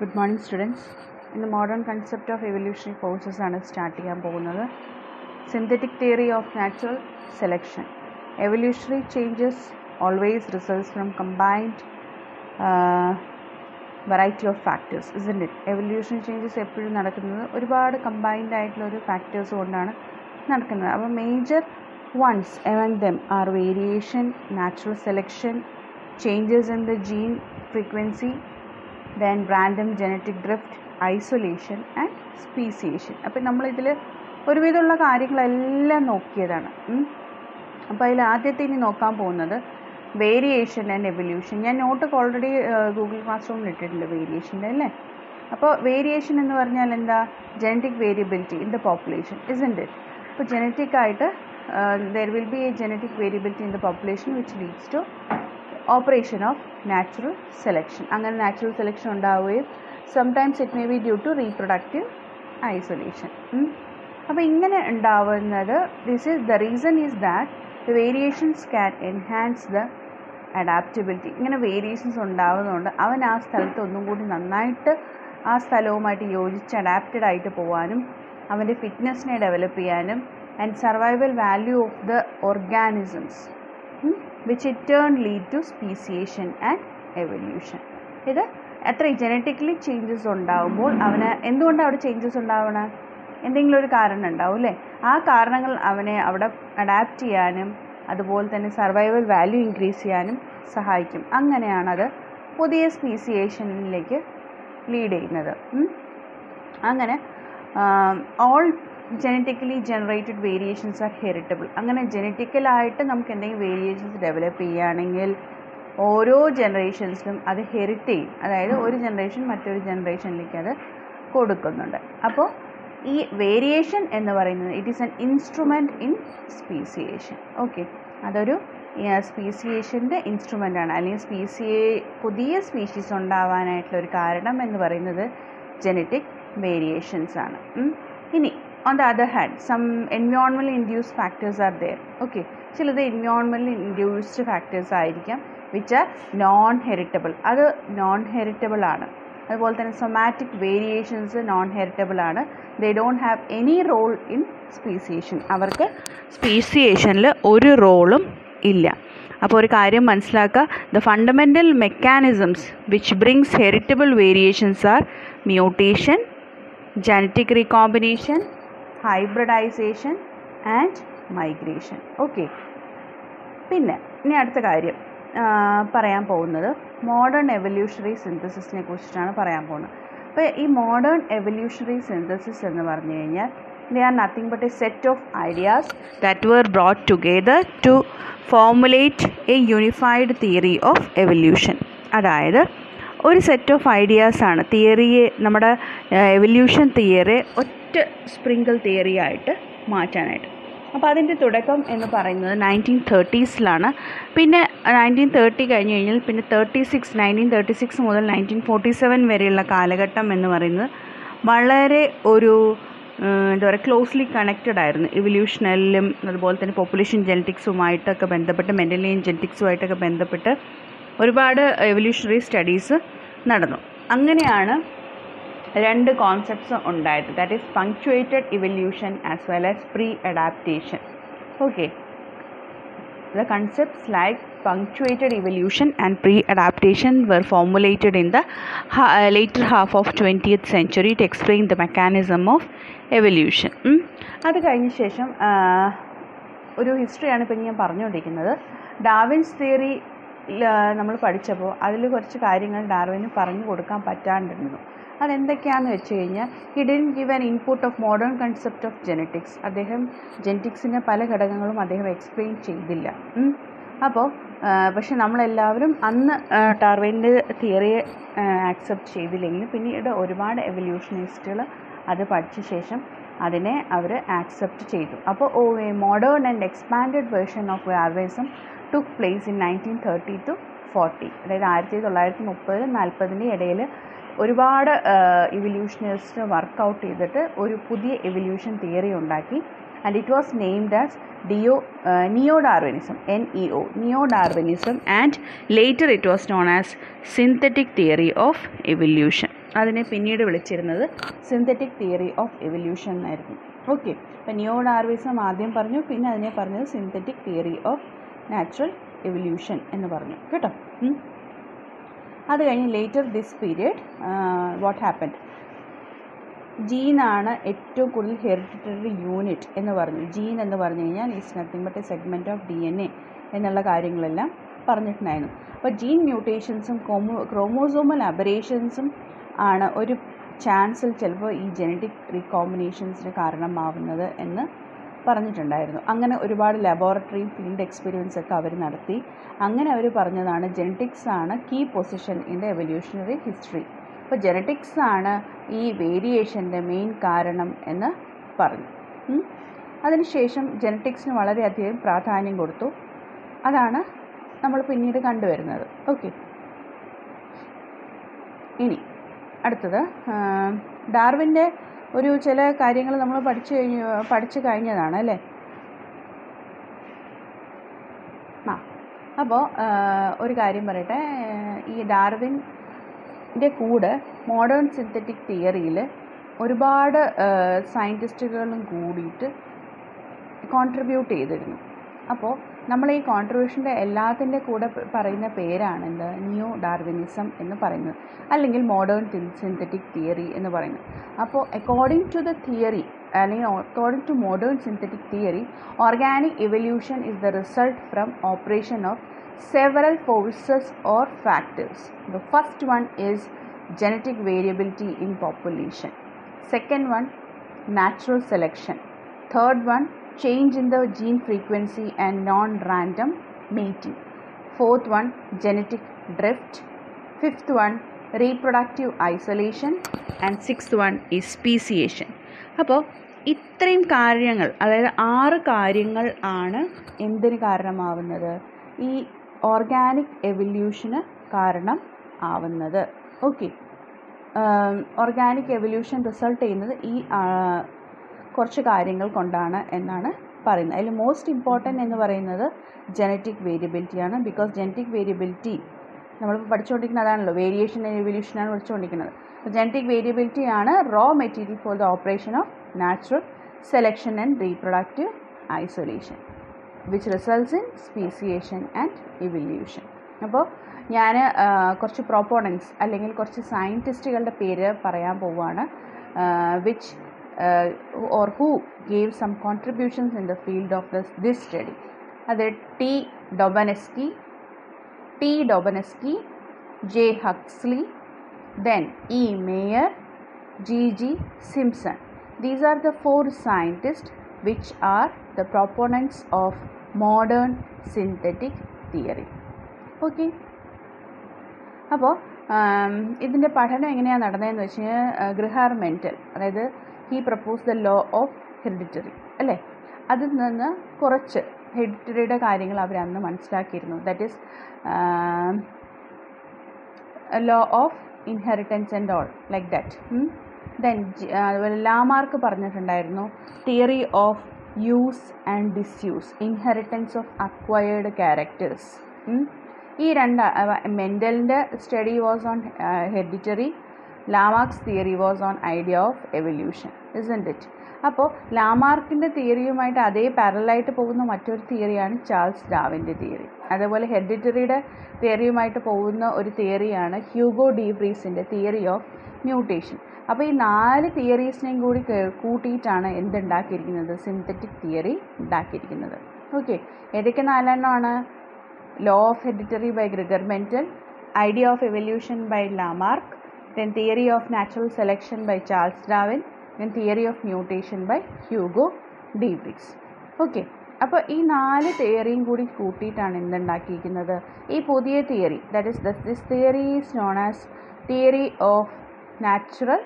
Good morning students ഇന്ന് modern concept of evolutionary forces ആണ് start ചെയ്യാൻ പോകുന്നത്. Synthetic theory of natural selection evolutionary changes always results from combined variety of factors isn't it evolution changes എപ്പോഴും നടക്കുന്നത് ഒരുപാട് combined ആയിട്ടുള്ള ഒരു factors കൊണ്ടാണ് നടക്കുന്നത്. അപ്പോൾ major ones even them are variation natural selection changes in the gene frequency then random genetic drift isolation and speciation അപ്പം നമ്മളിതിൽ ഒരുവിധമുള്ള കാര്യങ്ങളെല്ലാം നോക്കിയതാണ്. അപ്പോൾ അതിൽ ആദ്യത്തെ ഇനി നോക്കാൻ പോകുന്നത് വേരിയേഷൻ ആൻഡ് എവല്യൂഷൻ ഞാൻ നോട്ടൊക്കെ ഓൾറെഡി ഗൂഗിൾ ക്ലാസ് റൂമിൽ ഇട്ടിട്ടുണ്ട് വേരിയേഷന്റെ അല്ലേ? അപ്പോൾ വേരിയേഷൻ എന്ന് പറഞ്ഞാൽ എന്താ? Genetic variability in the population isn't it അപ്പോൾ ജനറ്റിക് ആയിട്ട് there will be a genetic variability in the population which leads to operation of natural selection അങ്ങനെ നാച്ചുറൽ സെലക്ഷൻ ഉണ്ടാവുകയും sometimes it may be due to reproductive isolation അപ്പോൾ ഇങ്ങനെ ഉണ്ടാവുന്നത് this is the reason is that the variations can enhance the adaptability ഇങ്ങനെ variations ഉണ്ടാവുന്നതുകൊണ്ട് അവൻ ആ സ്ഥലത്ത് ഒന്നും കൂടി നന്നായിട്ട് ആ സ്ഥലവുമായിട്ട് യോജിച്ച് അഡാപ്റ്റഡ് ആയിട്ട് പോകാനും അവന്റെ ഫിറ്റ്നസ്സിനെ ഡെവലപ്പ് ചെയ്യാനും and survival value of the organisms which it turn lead to speciation and evolution ഇത് എത്ര ജനറ്റിക്കലി ചേഞ്ചസ് ഉണ്ടാകുമ്പോൾ അവന് എന്തുകൊണ്ടാണ് അവിടെ ചേഞ്ചസ് ഉണ്ടാവണ? എന്തെങ്കിലും ഒരു കാരണം ഉണ്ടാവും അല്ലേ? ആ കാരണങ്ങൾ അവനെ അവിടെ അഡാപ്റ്റ് ചെയ്യാനും അതുപോലെ തന്നെ സർവൈവൽ വാല്യൂ ഇൻക്രീസ് ചെയ്യാനും സഹായിക്കും. അങ്ങനെയാണത് പുതിയ സ്പീസിയേഷനിലേക്ക് ലീഡ് ചെയ്യുന്നത്. അങ്ങനെ all genetically generated variations are heritable അങ്ങനെ ജനറ്റിക്കലായിട്ട് നമുക്ക് എന്തെങ്കിലും വേരിയേഷൻസ് ഡെവലപ്പ് ചെയ്യുകയാണെങ്കിൽ ഓരോ ജനറേഷൻസിലും അത് ഹെറിറ്റ് ചെയ്യും. അതായത് ഒരു ജനറേഷൻ മറ്റൊരു ജനറേഷനിലേക്ക് അത് കൊടുക്കുന്നുണ്ട്. അപ്പോൾ ഈ വേരിയേഷൻ എന്ന് പറയുന്നത് it is an instrument in speciation okay അതൊരു സ്പീസിയേഷന്റെ ഇൻസ്ട്രുമെന്റ് ആണ്. അല്ലെങ്കിൽ സ്പീസിയെ പുതിയ സ്പീഷീസ് ഉണ്ടാവാനായിട്ടുള്ള ഒരു കാരണം എന്ന് പറയുന്നത് ജനറ്റിക് വേരിയേഷൻസ് ആണ്. ഇനി on the other hand some എൻവയോൺമെന്റൽ induced factors are there okay ചിലത് എൻവയോൺമെന്റൽ ഇൻഡ്യൂസ്ഡ് ഫാക്ടേഴ്സ് ആയിരിക്കാം വിച്ച് ആർ നോൺ ഹെറിറ്റബിൾ അത് നോൺ ഹെറിറ്റബിൾ ആണ്. അതുപോലെ തന്നെ സൊമാറ്റിക് വേരിയേഷൻസ് നോൺ ഹെറിറ്റബിൾ ആണ്. They don't have any role in speciation അവർക്ക് സ്പീസിയേഷനിൽ ഒരു റോളും ഇല്ല. അപ്പോൾ ഒരു കാര്യം മനസ്സിലാക്കുക. The fundamental mechanisms which brings heritable variations are mutation genetic recombination hybridization and migration okay പിന്നെ ഇനി അടുത്ത കാര്യം. പറയാൻ പോകുന്നത് മോഡേൺ എവല്യൂഷണറി സിന്തസിസിനെ കുറിച്ചിട്ടാണ് പറയാൻ പോകുന്നത്. അപ്പോൾ ഈ മോഡേൺ എവല്യൂഷണറി സിന്തസിസ് എന്ന് പറഞ്ഞു കഴിഞ്ഞാൽ they are nothing but a set of ideas that were brought together to formulate a unified theory of evolution അതായത് ഒരു സെറ്റ് ഓഫ് ഐഡിയാസാണ് തിയറിയെ നമ്മുടെ എവല്യൂഷൻ തിയറി ഒറ്റ സ്പ്രിങ്കിൾ തിയറി ആയിട്ട് മാറ്റാനായിട്ട്. അപ്പോൾ അതിന്റെ തുടക്കം എന്ന് പറയുന്നത് നയന്റീൻ തേർട്ടീസിലാണ് പിന്നെ നയന്റീൻ തേർട്ടി കഴിഞ്ഞ് കഴിഞ്ഞാൽ പിന്നെ thirty six nineteen thirty six മുതൽ നയന്റീൻ ഫോർട്ടി സെവൻ വരെയുള്ള കാലഘട്ടം എന്ന് പറയുന്നത് വളരെ ഒരു എന്താ പറയുക ക്ലോസ്ലി കണക്റ്റഡ് ആയിരുന്നു. ഇവല്യൂഷണലിലും അതുപോലെ തന്നെ പോപ്പുലേഷൻ ജനറ്റിക്സുമായിട്ടൊക്കെ ബന്ധപ്പെട്ട് മെന്റലിയൻ ജനറ്റിക്സുമായിട്ടൊക്കെ ബന്ധപ്പെട്ട് ഒരുപാട് എവല്യൂഷണറി സ്റ്റഡീസ് നടന്നു. അങ്ങനെയാണ് രണ്ട് കോൺസെപ്റ്റ്സ് ഉണ്ടായിട്ട് that is punctuated evolution as well as pre adaptation okay the concepts like punctuated evolution and pre adaptation were formulated in the ha- later half of 20th century to explain the mechanism of evolution. അത് കഴിഞ്ഞ ശേഷം ഒരു ഹിസ്റ്ററിയാണ് ഇപ്പം ഞാൻ പറഞ്ഞുകൊണ്ടിരിക്കുന്നത്. Darwin's theory നമ്മൾ പഠിച്ചപ്പോൾ അതിൽ കുറച്ച് കാര്യങ്ങൾ ഡാർവിന് പറഞ്ഞു കൊടുക്കാൻ പറ്റാണ്ടിരുന്നു. അതെന്തൊക്കെയാണെന്ന് വെച്ച് കഴിഞ്ഞാൽ he didn't give an input of modern concept of genetics അദ്ദേഹം ജനറ്റിക്സിന്റെ പല ഘടകങ്ങളും അദ്ദേഹം എക്സ്പ്ലെയിൻ ചെയ്തില്ല. അപ്പോൾ പക്ഷെ നമ്മളെല്ലാവരും അന്ന് ടാർവിന്റെ തിയറിയെ ആക്സെപ്റ്റ് ചെയ്തില്ലെങ്കിൽ പിന്നീട് ഒരുപാട് എവല്യൂഷനിസ്റ്റുകൾ അത് പഠിച്ച ശേഷം അതിനെ അവർ ആക്സെപ്റ്റ് ചെയ്തു. അപ്പോൾ ഓ a modern and expanded version of Darwinism took place in nineteen thirty to forty അതായത് ആയിരത്തി തൊള്ളായിരത്തി മുപ്പത് നാൽപ്പതിന്റെ ഇടയിൽ ഒരുപാട് ഇവല്യൂഷനിസ്റ്റ് വർക്കൗട്ട് ചെയ്തിട്ട് ഒരു പുതിയ എവല്യൂഷൻ തിയറി ഉണ്ടാക്കി. And it was named as deo neo Darwinism N E O neo Darwinism and later it was known as synthetic theory of evolution അതിനെ പിന്നീട് വിളിച്ചിരുന്നത് സിന്തറ്റിക് തിയറി ഓഫ് എവല്യൂഷൻ എന്നായിരുന്നു. ഓക്കെ അപ്പം neo Darwinism ആദ്യം പറഞ്ഞു പിന്നെ അതിനെ പറഞ്ഞത് synthetic theory of natural evolution എന്ന് പറഞ്ഞു. കേട്ടോ. അത് കഴിഞ്ഞ് later this period what happen ജീനാണ് ഏറ്റവും കൂടുതൽ ഹെറിറ്ററി യൂണിറ്റ് എന്ന് പറഞ്ഞു. ജീൻ എന്ന് പറഞ്ഞു കഴിഞ്ഞാൽ is nothing but a segment of D N A എന്നുള്ള കാര്യങ്ങളെല്ലാം പറഞ്ഞിട്ടുണ്ടായിരുന്നു. അപ്പോൾ ജീൻ മ്യൂട്ടേഷൻസും ക്രോമോ ക്രോമോസോമൽ അബറേഷൻസും ആണ് ഒരു ചാൻസിൽ ചിലപ്പോൾ ഈ ജനറ്റിക് റീകോമ്പിനേഷൻസിന് കാരണമാവുന്നത് എന്ന് പറഞ്ഞിട്ടുണ്ടായിരുന്നു. അങ്ങനെ ഒരുപാട് ലബോറട്ടറി ഫീൽഡ് എക്സ്പീരിയൻസ് ഒക്കെ അവർ നടത്തി. അങ്ങനെ അവർ പറഞ്ഞതാണ് ജനറ്റിക്സ് ആണ് key position in the evolutionary history അപ്പോൾ ജനറ്റിക്സ് ആണ് ഈ വേരിയേഷന്റെ മെയിൻ കാരണം എന്ന് പറഞ്ഞു. അതിനുശേഷം ജനറ്റിക്സിന് വളരെയധികം പ്രാധാന്യം കൊടുത്തു. അതാണ് നമ്മൾ പിന്നീട് കണ്ടുവരുന്നത്. ഓക്കെ ഇനി അടുത്തത് ഡാർവിന്റെ ഒരു ചില കാര്യങ്ങൾ നമ്മൾ പഠിച്ചു കഴിഞ്ഞു പഠിച്ചു കഴിഞ്ഞതാണ് അല്ലേ? ആ അപ്പോൾ ഒരു കാര്യം പറയട്ടെ. ഈ ഡാർവിന്റെ കൂടെ മോഡേൺ സിന്തറ്റിക് തിയറിയിൽ ഒരുപാട് സയന്റിസ്റ്റുകളും കൂടിയിട്ട് കോൺട്രിബ്യൂട്ട് ചെയ്തിരുന്നു. അപ്പോൾ നമ്മൾ ഈ കോൺട്രിബ്യൂഷന്റെ എല്ലാത്തിന്റെ കൂടെ പറയുന്ന പേരാണ് എന്ത് ന്യൂ ഡാർവിനിസം എന്ന് പറയുന്നത് അല്ലെങ്കിൽ മോഡേൺ സിന്തറ്റിക് തിയറി എന്ന് പറയുന്നത് അപ്പോൾ അക്കോർഡിംഗ് ടു ദ തിയറി അല്ലെങ്കിൽ according to modern synthetic theory organic evolution is the result from operation of several forces or factors the first one is genetic variability in population. Second one natural selection. Third one, change in the gene frequency and non-random mating. Fourth one, genetic drift. Fifth one, reproductive isolation. And sixth one is speciation. അപ്പോൾ ഇത്രയും കാര്യങ്ങൾ അതായത് ആറ് കാര്യങ്ങൾ ആണ് എന്തിന് കാരണമാവുന്നത് ഈ organic എവല്യൂഷന് കാരണം ആവുന്നത് ഓക്കെ ഓർഗാനിക് എവല്യൂഷൻ റിസൾട്ട് ചെയ്യുന്നത് ഈ കുറച്ച് കാര്യങ്ങൾ കൊണ്ടാണ് എന്നാണ് പറയുന്നത്. അതിൽ മോസ്റ്റ് ഇമ്പോർട്ടന്റ് എന്ന് പറയുന്നത് ജനറ്റിക് വേരിയബിലിറ്റിയാണ് ബിക്കോസ് ജനറ്റിക് വേരിയബിലിറ്റി നമ്മളിപ്പോൾ പഠിച്ചുകൊണ്ടിരിക്കുന്ന അതാണല്ലോ. വേരിയേഷൻ എവല്യൂഷനാണ് പഠിച്ചുകൊണ്ടിരിക്കുന്നത്. അപ്പോൾ ജനറ്റിക് വേരിയബിലിറ്റി ആണ് raw material for the operation of natural selection and reproductive isolation which results in speciation and evolution അപ്പോൾ ഞാൻ കുറച്ച് പ്രോപ്പോണൻസ് അല്ലെങ്കിൽ കുറച്ച് സയന്റിസ്റ്റുകളുടെ പേര് പറയാൻ പോവുകയാണ്. Which or who gave some contributions in the field of this, this study. അത് T Dobzhansky T Dobzhansky J Huxley then E Mayr G G Simpson these are the four scientist which are the proponents of modern synthetic theory okay അപ്പോൾ ഇതിന്റെ പഠനം എങ്ങനെയാണ് നടന്നതെന്ന് വെച്ച് കഴിഞ്ഞാൽ Gregor Mendel അതായത് he propose the law of hereditary അല്ലേ? അതിൽ നിന്ന് കുറച്ച് ഹെറിഡിറ്ററിയുടെ കാര്യങ്ങൾ അവർ അന്ന് മനസ്സിലാക്കിയിരുന്നു. That is law of inheritance and all like that then അതുപോലെ ലാമാർക്ക് പറഞ്ഞിട്ടുണ്ടായിരുന്നു theory of use and disuse inheritance of acquired characters ഈ രണ്ട് മെന്റലിന്റെ study was on hereditary Lamarck's theory was on idea of evolution isn't it അപ്പോൾ ലാമാർക്കിന്റെ തിയറിയുമായിട്ട് അതേ പാരലായിട്ട് പോകുന്ന മറ്റൊരു തിയറിയാണ് ചാൾസ് ഡാവിന്റെ തിയറി അതേപോലെ ഹെഡിറ്ററിയുടെ തിയറിയുമായിട്ട് പോകുന്ന ഒരു തിയറിയാണ് ഹ്യൂഗോ ഡി ഫ്രീസിന്റെ തിയറി ഓഫ് മ്യൂട്ടേഷൻ അപ്പോൾ ഈ നാല് തിയറീസിനെയും കൂടി കൂട്ടിയിട്ടാണ് എന്തുണ്ടാക്കിയിരിക്കുന്നത്? സിന്തറ്റിക് തിയറി ഉണ്ടാക്കിയിരിക്കുന്നത്. ഓക്കെ ഏതൊക്കെ നാലെണ്ണമാണ്? Law of hereditary by Gregor Mendel idea of evolution by Lamarck then theory of natural selection by Charles Darwin then theory of mutation by Hugo de Vries. Okay അപ്പോൾ ഈ നാല് തിയറിയും കൂടി കൂട്ടിയിട്ടാണ് എന്തുണ്ടാക്കിയിരിക്കുന്നത്. ഈ പുതിയ theory that is this theory is known as theory of natural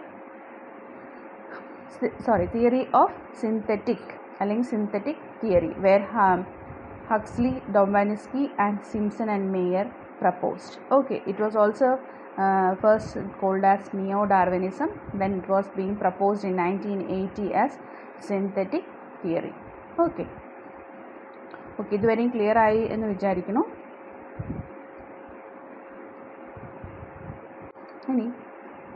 sorry theory of synthetic അല്ലെങ്കിൽ synthetic theory where Huxley Dobzhansky and Simpson and Mayr proposed okay it was also uh, first called as neo-darwinism then it was being proposed in 1980 as synthetic theory okay okay, okay very clear. ആയി എന്ന് വിചാരിക്കുന്നു ഇനി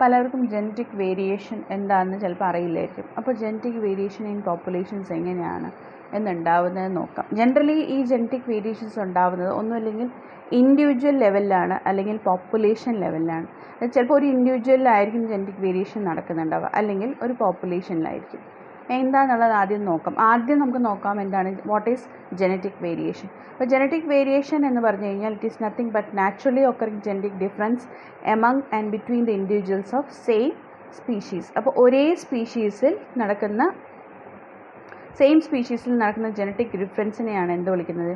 പലർക്കും genetic variation എന്താണെന്ന് ചിലപ്പോൾ അറിയില്ലായിരിക്കും. അപ്പോൾ genetic variation in populations എങ്ങനെയാണ് എന്നുണ്ടാവുന്നത് നോക്കാം. ജനറലി ഈ ജനറ്റിക് വേരിയേഷൻസ് ഉണ്ടാവുന്നത് ഒന്നുമില്ലെങ്കിൽ ഇൻഡിവിജ്വൽ ലെവലിലാണ് അല്ലെങ്കിൽ പോപ്പുലേഷൻ ലെവലിലാണ് ചിലപ്പോൾ ഒരു ഇൻഡിവിജ്വലിലായിരിക്കും ജനറ്റിക് വേരിയേഷൻ നടക്കുന്നുണ്ടാവുക. അല്ലെങ്കിൽ ഒരു പോപ്പുലേഷനിലായിരിക്കും എന്താണെന്നുള്ളത് ആദ്യം നോക്കാം. ആദ്യം നമുക്ക് നോക്കാം എന്താണ് വാട്ട് ഈസ് ജനറ്റിക് വേരിയേഷൻ അപ്പോൾ ജനറ്റിക് വേരിയേഷൻ എന്ന് പറഞ്ഞു കഴിഞ്ഞാൽ it is nothing but naturally occurring genetic difference among and between the individuals of same species അപ്പോൾ ഒരേ സ്പീഷീസിൽ നടക്കുന്ന സെയിം സ്പീഷീസിൽ നടക്കുന്ന ജനറ്റിക് ഡിഫറൻസിനെയാണ് എന്ത് വിളിക്കുന്നത്?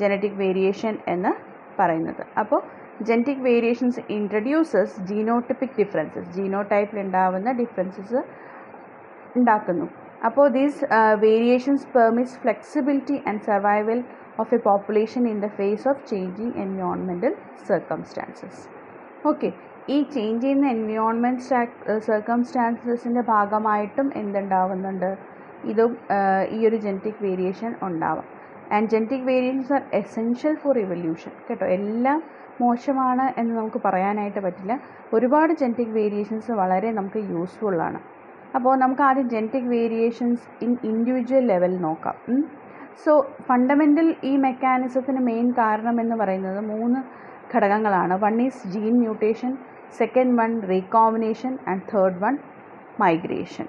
ജനറ്റിക് വേരിയേഷൻ എന്ന് പറയുന്നത്. അപ്പോൾ genetic variations introduces genotypic differences ജീനോടൈപ്പിൽ ഉണ്ടാവുന്ന ഡിഫറൻസസ് ഉണ്ടാക്കുന്നു. അപ്പോൾ these variations permits flexibility and survival of a population in the face of changing എൻവിയോൺമെന്റൽ circumstances okay ഈ ചേഞ്ച് ചെയ്യുന്ന എൻവിയോൺമെന്റ് സർക്കംസ്റ്റാൻസസിന്റെ ഭാഗമായിട്ടും എന്തുണ്ടാവുന്നുണ്ട്? ഇതും ഈ ഒരു ജനറ്റിക് വേരിയേഷൻ ഉണ്ടാവാം. And genetic variance are essential for evolution കേട്ടോ എല്ലാം മോശമാണ് എന്ന് നമുക്ക് പറയാനായിട്ട് പറ്റില്ല. ഒരുപാട് ജനറ്റിക് വേരിയേഷൻസ് വളരെ നമുക്ക് യൂസ്ഫുള്ളാണ് അപ്പോൾ നമുക്ക് ആദ്യം genetic variations in individual level നോക്കാം സോ ഫണ്ടമെന്റൽ ഈ മെക്കാനിസത്തിന് മെയിൻ കാരണം എന്ന് പറയുന്നത് മൂന്ന് ഘടകങ്ങളാണ്. One is gene mutation second one recombination and third one migration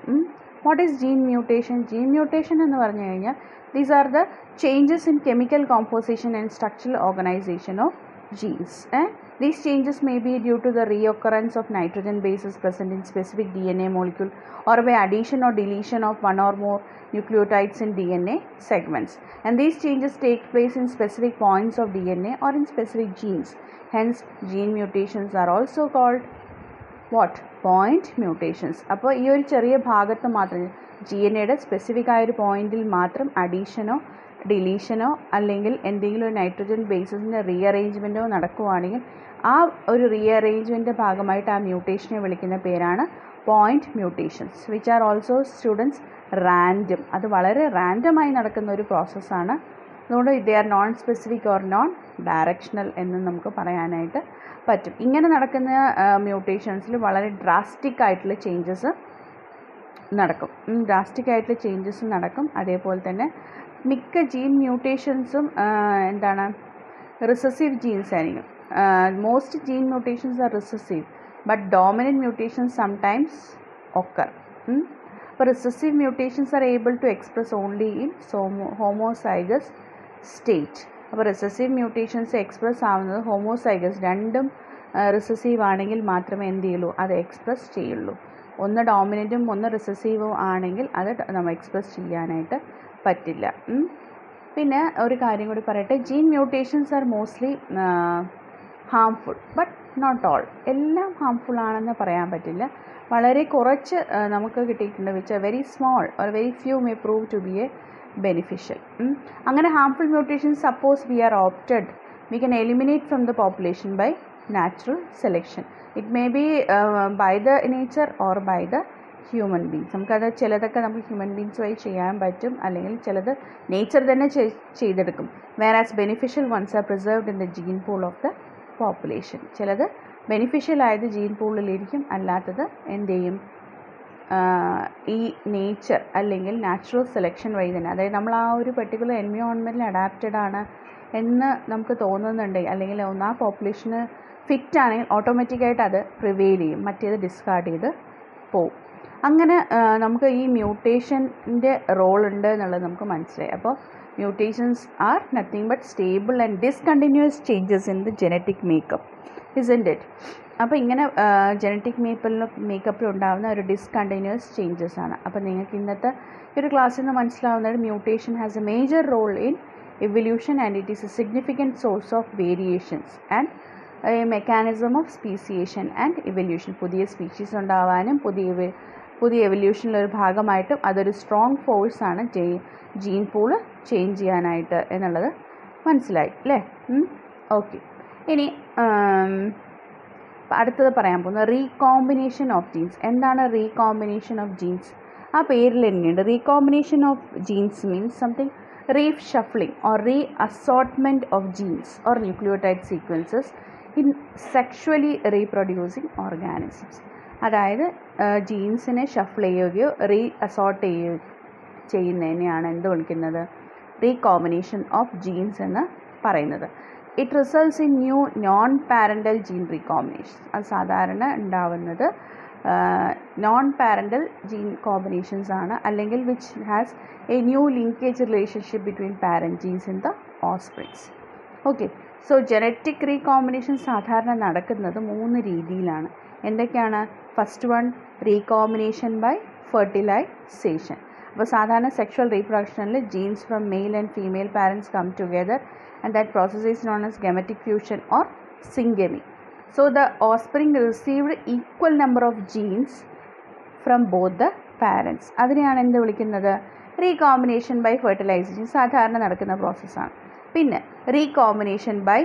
what is gene mutation gene mutation എന്ന് പറഞ്ഞു കഴിഞ്ഞാൽ these are the changes in chemical composition and structural organization of genes. Eh? These changes may be due to the reoccurrence of nitrogen bases present in specific DNA molecule or by addition or deletion of one or more nucleotides in DNA segments. And these changes take place in specific points of DNA or in specific genes. Hence, gene mutations are also called what? Point mutations അപ്പോൾ ഈ ഒരു ചെറിയ ഭാഗത്ത് മാത്രം G N എയുടെ specific ആയ ഒരു പോയിന്റിൽ മാത്രം അഡീഷനോ ഡിലീഷനോ അല്ലെങ്കിൽ എന്തെങ്കിലും ഒരു നൈട്രജൻ ബേസിസിന്റെ റീഅറേഞ്ച്മെന്റോ നടക്കുവാണെങ്കിൽ ആ ഒരു റീഅറേഞ്ച്മെന്റ് ഭാഗമായിട്ട് ആ മ്യൂട്ടേഷനെ വിളിക്കുന്ന പേരാണ് point mutations which are also students random അത് വളരെ റാൻഡമായി നടക്കുന്ന ഒരു പ്രോസസ്സാണ് അതുകൊണ്ട് they are non specific or non directional എന്ന് നമുക്ക് പറയാനായിട്ട് പറ്റും. ഇങ്ങനെ നടക്കുന്ന മ്യൂട്ടേഷൻസിൽ വളരെ ഡ്രാസ്റ്റിക് ആയിട്ടുള്ള ചേഞ്ചസ് നടക്കും. ഡ്രാസ്റ്റിക് ആയിട്ടുള്ള ചേഞ്ചസ് നടക്കും. അതേപോലെ തന്നെ മിക്ക ജീൻ മ്യൂട്ടേഷൻസും എന്താണ് റിസസീവ് ജീൻസ് ആയിരിക്കും. Most gene mutations are recessive but dominant mutations sometimes occur അപ്പോൾ recessive mutations are able to express only in സോമോ homozygous state അപ്പോൾ റിസസീവ് മ്യൂട്ടേഷൻസ് എക്സ്പ്രസ് ആവുന്നത് ഹോമോസൈഗസ് രണ്ടും റിസസീവ് ആണെങ്കിൽ മാത്രമേ എന്ത് ചെയ്യുള്ളൂ അത് എക്സ്പ്രസ് ചെയ്യുള്ളൂ. ഒന്ന് ഡോമിനന്റും ഒന്ന് റിസസീവും ആണെങ്കിൽ അത് നമ്മൾ എക്സ്പ്രസ് ചെയ്യാനായിട്ട് പറ്റില്ല. പിന്നെ ഒരു കാര്യം കൂടി പറയട്ടെ. Gene mutations are mostly harmful but not all എല്ലാം ഹാംഫുൾ ആണെന്ന് പറയാൻ പറ്റില്ല. വളരെ കുറച്ച് നമുക്ക് കിട്ടിയിട്ടുണ്ട് which very small or very few may prove to be a beneficial അങ്ങനെ harmful mutations suppose we are opted we can eliminate from the population by natural selection it may be by the nature or by the human beings നമുക്കത് ചിലതൊക്കെ നമുക്ക് human beings വഴി ചെയ്യാൻ പറ്റും അല്ലെങ്കിൽ ചിലത് nature തന്നെ ചെയ്തെടുക്കും. Where as beneficial ones are preserved in the gene pool of the population ചിലത് ബെനിഫിഷ്യൽ ആയത് ജീൻ പൂളിലിരിക്കും അല്ലാത്തത് എന്ത് ചെയ്യും? ഈ നേച്ചർ അല്ലെങ്കിൽ നാച്ചുറൽ സെലക്ഷൻ വഴി തന്നെ. അതായത് നമ്മൾ ആ ഒരു പെർട്ടിക്കുലർ എൻവയോൺമെന്റിൽ അഡാപ്റ്റഡ് ആണ് എന്ന് നമുക്ക് തോന്നുന്നുണ്ടെങ്കിൽ അല്ലെങ്കിൽ ഒന്ന് ആ പോപ്പുലേഷന് ഫിറ്റ് ആണെങ്കിൽ ഓട്ടോമാറ്റിക്കായിട്ട് അത് പ്രിവെയിൽ ചെയ്യും. മറ്റേത് ഡിസ്കാർഡ് ചെയ്ത് പോവും. അങ്ങനെ നമുക്ക് ഈ മ്യൂട്ടേഷന്റെ റോൾ ഉണ്ട് എന്നുള്ളത് നമുക്ക് മനസ്സിലായി. അപ്പോൾ mutations are nothing but stable and discontinuous changes in the genetic makeup isn't it അപ്പോൾ ഇങ്ങനെ ജനറ്റിക് മേപ്പിൽ മേക്കപ്പിൽ ഉണ്ടാകുന്ന ഒരു ഡിസ്കണ്ടിന്യൂസ് ചേഞ്ചസ് ആണ്. അപ്പോൾ നിങ്ങൾക്ക് ഇന്നത്തെ ഒരു ക്ലാസ്സിൽ നിന്ന് മനസ്സിലാവുന്നത് mutation has a major role in evolution and it is a significant source of variations and mechanism of speciation and evolution പുതിയ സ്പീഷീസ് ഉണ്ടാവാനും പുതിയ പുതിയ എവല്യൂഷനിലെ ഒരു ഭാഗമായിട്ടും അതൊരു സ്ട്രോങ് ഫോഴ്സാണ് ജീൻ പൂൾ ചേഞ്ച് ചെയ്യാനായിട്ട് എന്നുള്ളത് മനസ്സിലായി അല്ലേ? ഓക്കെ ഇനി അടുത്തത് പറയാൻ പോകുന്നത് റീകോമ്പിനേഷൻ ഓഫ് ജീൻസ് എന്താണ് റീകോമ്പിനേഷൻ ഓഫ് ജീൻസ് ആ പേരിൽ തന്നെയുണ്ട് recombination of genes means something reshuffling or reassortment of genes or nucleotide sequences in sexually reproducing organisms അതായത് ജീൻസിനെ ഷഫിൾ ചെയ്യുകയോ റീ അസോർട്ട് ചെയ്യുകയോ ചെയ്യുന്നതിനെയാണ് എന്ത് വിളിക്കുന്നത്? റീകോമ്പിനേഷൻ ഓഫ് ജീൻസ് എന്ന് പറയുന്നത്. It results in new non parental gene recombination അത് സാധാരണ ഉണ്ടാവുന്നത് നോൺ പാരന്റൽ ജീൻ കോമ്പിനേഷൻസ് ആണ്. അല്ലെങ്കിൽ which has a new linkage relationship between parent genes in the offsprings okay so genetic recombination സാധാരണ നടക്കുന്നത് മൂന്ന് രീതിയിലാണ്. എന്തൊക്കെയാണ്? First one recombination by fertilization അപ്പോൾ സാധാരണ sexual റീപ്രൊഡക്ഷനിൽ genes from male and female parents come together and that process is known as gametic fusion or syngamy so the offspring received equal number of genes from both the parents അതിനെയാണ് എന്ത് വിളിക്കുന്നത്? Recombination by fertilisation സാധാരണ നടക്കുന്ന പ്രോസസ്സാണ് പിന്നെ recombination by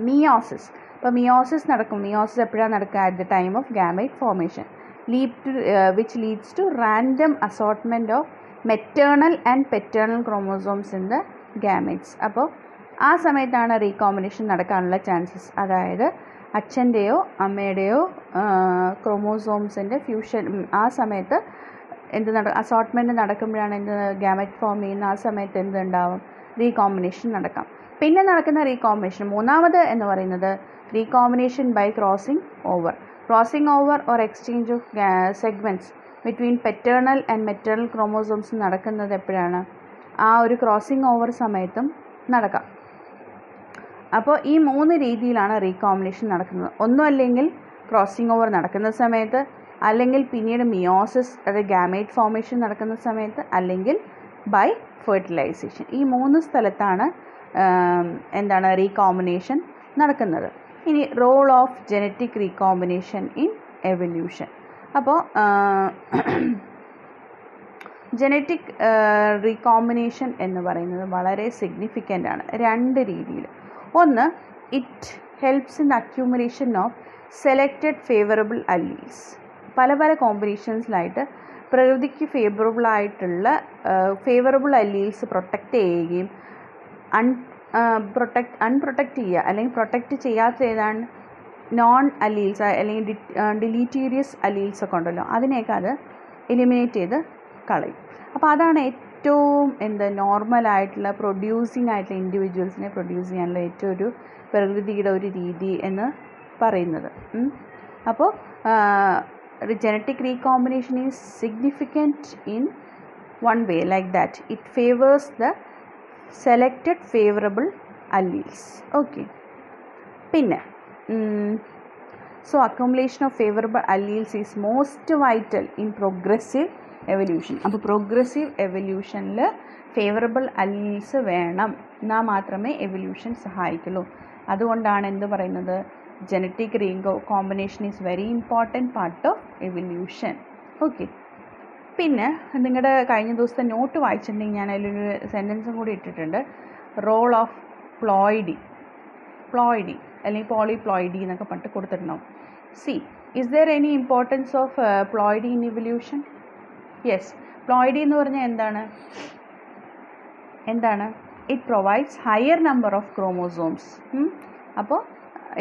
meiosis ഇപ്പോൾ meiosis നടക്കും. Meiosis എപ്പോഴാണ് നടക്കുക? At the time of gamete formation lead to which leads to random assortment of maternal and paternal chromosomes in the gametes അപ്പോൾ ആ സമയത്താണ് റീകോമ്പിനേഷൻ നടക്കാനുള്ള ചാൻസസ് അതായത് അച്ഛന്റെയോ അമ്മയുടെയോ ക്രോമോസോംസിന്റെ ഫ്യൂഷൻ ആ സമയത്ത് എന്ത് നട അസോർട്ട്മെന്റ് നടക്കുമ്പോഴാണ് എന്ത് ഗാമറ്റ് ഫോം ചെയ്യുന്ന ആ സമയത്ത് എന്തുണ്ടാവും? റീകോമ്പിനേഷൻ നടക്കാം. പിന്നെ നടക്കുന്ന റീകോമ്പിനേഷൻ മൂന്നാമത് എന്ന് പറയുന്നത് recombination by crossing over crossing over or exchange of segments between paternal and maternal chromosomes നടക്കുന്നത് എപ്പോഴാണ്? ആ ഒരു ക്രോസിംഗ് ഓവർ സമയത്തും നടക്കാം. അപ്പോൾ ഈ മൂന്ന് രീതിയിലാണ് റീകോമ്പിനേഷൻ നടക്കുന്നത്. ഒന്നും അല്ലെങ്കിൽ ക്രോസിംഗ് ഓവർ നടക്കുന്ന സമയത്ത് അല്ലെങ്കിൽ പിന്നീട് മിയോസിസ് അതായത് ഗാമേറ്റ് ഫോർമേഷൻ നടക്കുന്ന സമയത്ത് അല്ലെങ്കിൽ ബൈ ഫെർട്ടിലൈസേഷൻ ഈ മൂന്ന് സ്ഥലത്താണ് എന്താണ് റീകോമ്പിനേഷൻ നടക്കുന്നത്. ഇനി role of genetic recombination in evolution അപ്പോൾ ജനറ്റിക് റീകോമ്പിനേഷൻ എന്ന് പറയുന്നത് വളരെ സിഗ്നിഫിക്കന്റ് ആണ്. രണ്ട് രീതിയിൽ ഒന്ന് it helps in accumulation of selected favourable alleles പല പല കോമ്പിനേഷൻസിലായിട്ട് പ്രകൃതിക്ക് ഫേവറബിൾ ആയിട്ടുള്ള ഫേവറബിൾ അല്ലീൽസ് പ്രൊട്ടക്റ്റ് ചെയ്യുകയും അൺ പ്രൊട്ടക്ട് അൺപ്രൊട്ടക്റ്റ് ചെയ്യുക. അല്ലെങ്കിൽ പ്രൊട്ടക്റ്റ് ചെയ്യാത്ത ഏതാണ്? നോൺ അലീൽസ് അല്ലെങ്കിൽ ഡിലീറ്റീരിയസ് അലീൽസ് ഒക്കെ ഉണ്ടല്ലോ. അതിനെയൊക്കെ അത് എലിമിനേറ്റ് ചെയ്ത് കളയും. അപ്പോൾ അതാണ് ഏറ്റവും എന്ത് നോർമലായിട്ടുള്ള പ്രൊഡ്യൂസിങ് ആയിട്ടുള്ള ഇൻഡിവിജ്വൽസിനെ പ്രൊഡ്യൂസ് ചെയ്യാനുള്ള ഏറ്റവും ഒരു പ്രകൃതിയുടെ ഒരു രീതി എന്ന് പറയുന്നത്. അപ്പോൾ genetic recombination is significant in one way like that it favours the selected favourable alleles okay പിന്നെ so accumulation of favourable alleles is most vital in progressive evolution അപ്പോൾ പ്രോഗ്രസീവ് എവല്യൂഷനിൽ ഫേവറബിൾ അല്ലീൽസ് വേണം. എന്നാൽ മാത്രമേ എവല്യൂഷൻ സഹായിക്കുള്ളൂ. അതുകൊണ്ടാണ് എന്ത് പറയുന്നത്? Genetic recombination is very important part of evolution okay പിന്നെ നിങ്ങളുടെ കഴിഞ്ഞ ദിവസത്തെ നോട്ട് വായിച്ചിട്ടുണ്ടെങ്കിൽ ഞാൻ അതിലൊരു സെന്റൻസും കൂടി ഇട്ടിട്ടുണ്ട്. റോൾ ഓഫ് പ്ലോയിഡി പ്ലോയിഡി അല്ലെങ്കിൽ പോളിപ്ലോയിഡി എന്നൊക്കെ പറഞ്ഞിട്ട് കൊടുത്തിട്ടുണ്ടാവും. See is there any importance of ploidy in evolution yes ploidy എന്ന് പറഞ്ഞാൽ എന്താണ്? എന്താണ്? It provides higher number of chromosomes അപ്പോൾ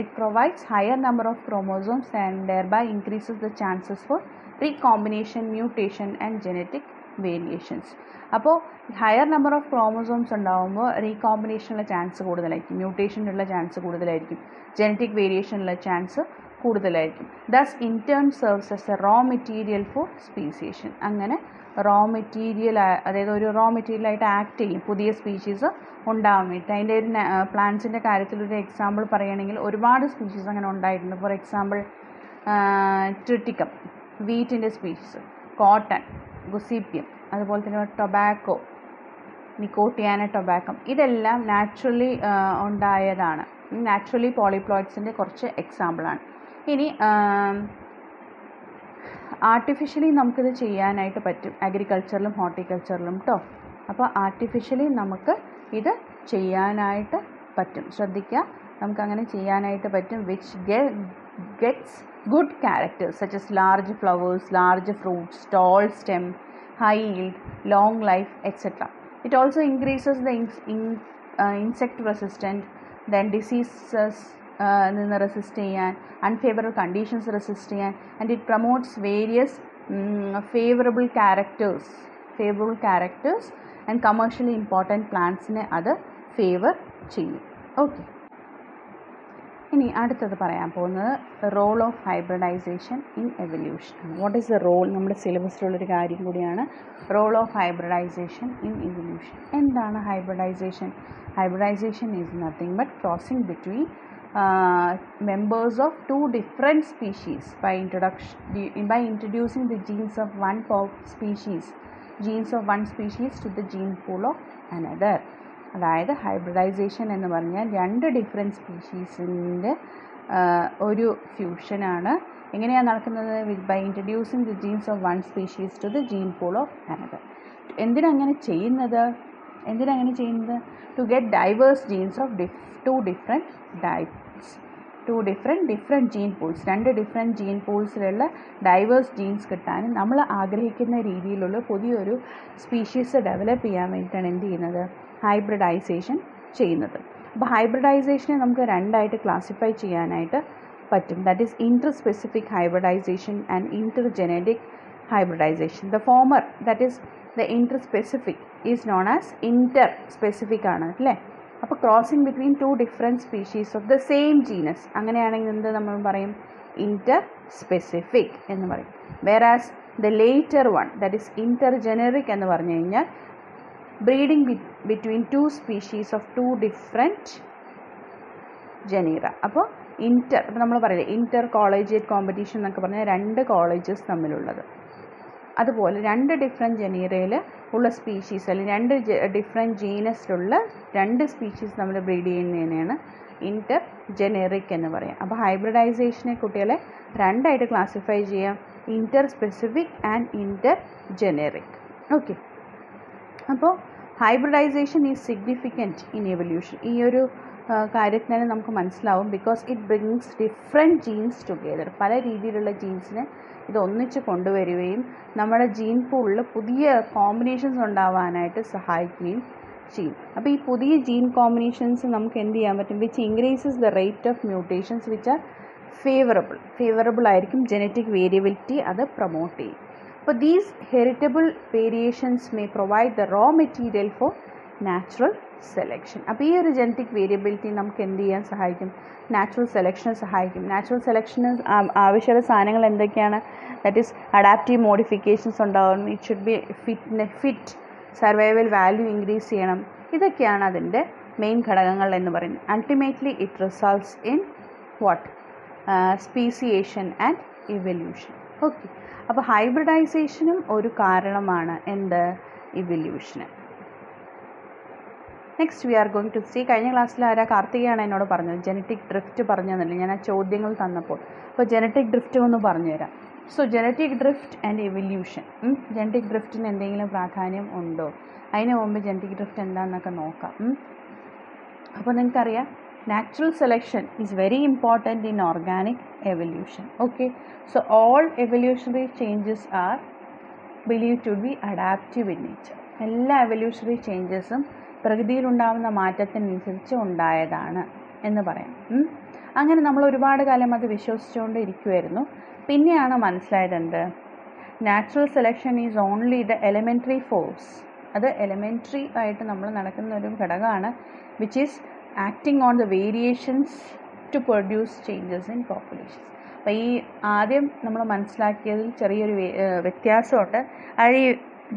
provides higher number of chromosomes and thereby increases the chances for recombination mutation and genetic variations അപ്പോൾ higher number of chromosomes ഉണ്ടാകുമ്പോൾ റീകോമ്പിനേഷനുള്ള chance കൂടുതലായിരിക്കും. മ്യൂട്ടേഷനുള്ള ചാൻസ് കൂടുതലായിരിക്കും. ജനറ്റിക് വേരിയേഷനുള്ള ചാൻസ് കൂടുതലായിരിക്കും. Thus in serves as a raw material for speciation അങ്ങനെ raw material അതായത് ഒരു റോ മെറ്റീരിയലായിട്ട് ആക്ട് ചെയ്യും. പുതിയ സ്പീഷീസ് ഉണ്ടാവാൻ വേണ്ടി. അതിന്റെ ഒരു പ്ലാന്റ്സിന്റെ കാര്യത്തിൽ ഒരു എക്സാമ്പിൾ പറയുകയാണെങ്കിൽ ഒരുപാട് സ്പീഷീസ് അങ്ങനെ ഉണ്ടായിട്ടുണ്ട്. ഫോർ എക്സാമ്പിൾ ട്രിറ്റിക്കം വീറ്റിന്റെ സ്പീഷീസ് കോട്ടൺ ഗുസീപ്യം അതുപോലെ തന്നെ ടൊബാക്കോ നിക്കോട്ടിയാന ടൊബാക്കം ഇതെല്ലാം നാച്ചുറലി ഉണ്ടായതാണ്. നാച്ചുറലി പോളിപ്ലോയിഡ്സിന്റെ കുറച്ച് എക്സാമ്പിളാണ് ഇനി ആർട്ടിഫിഷ്യലി നമുക്കിത് ചെയ്യാനായിട്ട് പറ്റും. അഗ്രികൾച്ചറിലും ഹോർട്ടിക്കൾച്ചറിലും കേട്ടോ അപ്പോൾ ആർട്ടിഫിഷ്യലി നമുക്ക് ഇത് ചെയ്യാനായിട്ട് പറ്റും. ശ്രദ്ധിക്കുക നമുക്കങ്ങനെ ചെയ്യാനായിട്ട് പറ്റും which gets good characters such as large flowers large fruits tall stem high yield, long life etcetera it also increases the insect resistant then diseases നിന്ന് റെസിസ്റ്റ് ചെയ്യാൻ അൺഫേവറബിൾ കണ്ടീഷൻസ് റെസിസ്റ്റ് ചെയ്യാൻ and it promotes various favourable characters favourable characters and commercially important പ്ലാന്റ്സിനെ അത് favour ചെയ്യും. Okay ഇനി അടുത്തത് പറയാൻ പോകുന്നത് role of hybridisation in evolution what is the role നമ്മുടെ സിലബസിലുള്ളൊരു കാര്യം കൂടിയാണ്. Role of hybridisation in evolution എന്താണ് hybridisation hybridisation is nothing but crossing between members of two different species by introduction by introducing the genes of one species genes of one species to the gene pool of another. അതായത് hybridisation എന്ന് പറഞ്ഞാൽ രണ്ട് different സ്പീഷീസിന്റെ ഒരു ഫ്യൂഷനാണ് എങ്ങനെയാണ് നടക്കുന്നത്? By introducing the genes of one species to the gene pool of another എന്തിനങ്ങനെ ചെയ്യുന്നത്? എന്തിനങ്ങനെ ചെയ്യുന്നത്? To get diverse genes of diff two different types two different different gene pools രണ്ട് ഡിഫറെന്റ് ജീൻ പൂൾസിലുള്ള ഡൈവേഴ്സ് ജീൻസ് കിട്ടാനും നമ്മൾ ആഗ്രഹിക്കുന്ന രീതിയിലുള്ള പുതിയൊരു സ്പീഷീസ് ഡെവലപ്പ് ചെയ്യാൻ വേണ്ടിയിട്ടാണ് എന്ത് ചെയ്യുന്നത്? ഹൈബ്രിഡൈസേഷൻ ചെയ്യുന്നത്. അപ്പോൾ ഹൈബ്രിഡൈസേഷനെ നമുക്ക് രണ്ടായിട്ട് ക്ലാസിഫൈ ചെയ്യാനായിട്ട് പറ്റും. That is interspecific hybridisation and inter the former that is the interspecific is known as interspecific ആണ് അല്ലേ? അപ്പോൾ crossing between two different species of the same genus അങ്ങനെയാണെങ്കിൽ എന്ത് നമ്മൾ പറയും? ഇന്റർ സ്പെസിഫിക് എന്ന് പറയും. Whereas the latter one that is intergeneric എന്ന് പറഞ്ഞു കഴിഞ്ഞാൽ breeding between two species of two different genera അപ്പോൾ ഇന്റർ അപ്പോൾ നമ്മൾ പറയില്ലേ ഇന്റർ കോളേജിയറ്റ് കോമ്പറ്റീഷൻ എന്നൊക്കെ പറഞ്ഞാൽ രണ്ട് കോളേജസ് തമ്മിലുള്ളത്. അതുപോലെ രണ്ട് ഡിഫറെന്റ് ജനീറയിൽ ഉള്ള സ്പീഷീസ് അല്ലെങ്കിൽ രണ്ട് ഡിഫറെന്റ് ജീനസിലുള്ള രണ്ട് സ്പീഷീസ് നമ്മൾ ബ്രീഡ് ചെയ്യുന്നതിനെയാണ് ഇന്റർ ജനറിക് എന്ന് പറയാം. അപ്പോൾ ഹൈബ്രിഡൈസേഷനെ കുട്ടികളെ രണ്ടായിട്ട് ക്ലാസിഫൈ ചെയ്യാം. Interspecific and intergeneric okay അപ്പോൾ hybridisation is significant in evolution ഈ ഒരു കാര്യത്തിന് നമുക്ക് മനസ്സിലാവും. Because it brings different genes together പല രീതിയിലുള്ള ജീൻസിനെ ഇത് ഒന്നിച്ച് കൊണ്ടുവരികയും നമ്മുടെ ജീൻ പൂളിൽ പുതിയ കോമ്പിനേഷൻസ് ഉണ്ടാവാനായിട്ട് സഹായിക്കുകയും ചെയ്യും. അപ്പോൾ ഈ പുതിയ ജീൻ കോമ്പിനേഷൻസ് നമുക്ക് എന്ത് ചെയ്യാൻ പറ്റും? Which increases the rate of mutations which are favourable favourable ആയിരിക്കും ജനറ്റിക് വേരിയബിലിറ്റി അത് പ്രൊമോട്ട് ചെയ്യും. അപ്പോൾ these heritable variations may provide the raw material for natural selection അപ്പോൾ ഈ ഒരു ജനറ്റിക് വേരിയബിലിറ്റി നമുക്ക് എന്ത് ചെയ്യാൻ സഹായിക്കും? നാച്ചുറൽ സെലക്ഷന് സഹായിക്കും. നാച്ചുറൽ സെലക്ഷന് ആവശ്യമുള്ള സാധനങ്ങൾ എന്തൊക്കെയാണ്? ദാറ്റ് ഈസ് അഡാപ്റ്റീവ് മോഡിഫിക്കേഷൻസ് ഉണ്ടാവണം it should be fit fit survival value increase ചെയ്യണം. ഇതൊക്കെയാണ് അതിന്റെ മെയിൻ ഘടകങ്ങൾ എന്ന് പറയുന്നത്. Ultimately it results in what speciation and evolution okay അപ്പോൾ ഹൈബ്രിഡൈസേഷനും ഒരു കാരണമാണ് എന്ത്? ഇവല്യൂഷന് next we are going to see കഴിഞ്ഞ ക്ലാസ്സിൽ ആരാ കാർത്തികയാണ് എന്നോട് പറഞ്ഞത്. ജനറ്റിക് ഡ്രിഫ്റ്റ് പറഞ്ഞു പറഞ്ഞതെന്നില്ല ഞാൻ ആ ചോദ്യങ്ങൾ തന്നപ്പോൾ. അപ്പോൾ ജനറ്റിക് ഡ്രിഫ്റ്റ് ഒന്ന് പറഞ്ഞുതരാം. So genetic drift and evolution genetic ഡ്രിഫ്റ്റിന് എന്തെങ്കിലും പ്രാധാന്യം ഉണ്ടോ? അതിന് മുമ്പ് ജനറ്റിക് ഡ്രിഫ്റ്റ് എന്താണെന്നൊക്കെ നോക്കാം. അപ്പോൾ നിങ്ങൾക്കറിയാം natural selection is very important in organic evolution okay so all evolutionary changes are believe to be adaptive in nature എല്ലാ എവല്യൂഷണറി ചേഞ്ചസും പ്രകൃതിയിലുണ്ടാകുന്ന മാറ്റത്തിനനുസരിച്ച് ഉണ്ടായതാണ് എന്ന് പറയാം. അങ്ങനെ നമ്മൾ ഒരുപാട് കാലം അത് വിശ്വസിച്ചുകൊണ്ട് ഇരിക്കുമായിരുന്നു പിന്നെയാണ് മനസ്സിലായത് എന്ത്? Natural selection is only the elementary force അത് എലിമെന്ററി ആയിട്ട് നമ്മൾ നടക്കുന്ന ഒരു ഘടകമാണ് which is acting on the variations to produce changes in populations അപ്പോൾ ഈ ആദ്യം നമ്മൾ മനസ്സിലാക്കിയതിൽ ചെറിയൊരു വ്യത്യാസമുണ്ട്. അത്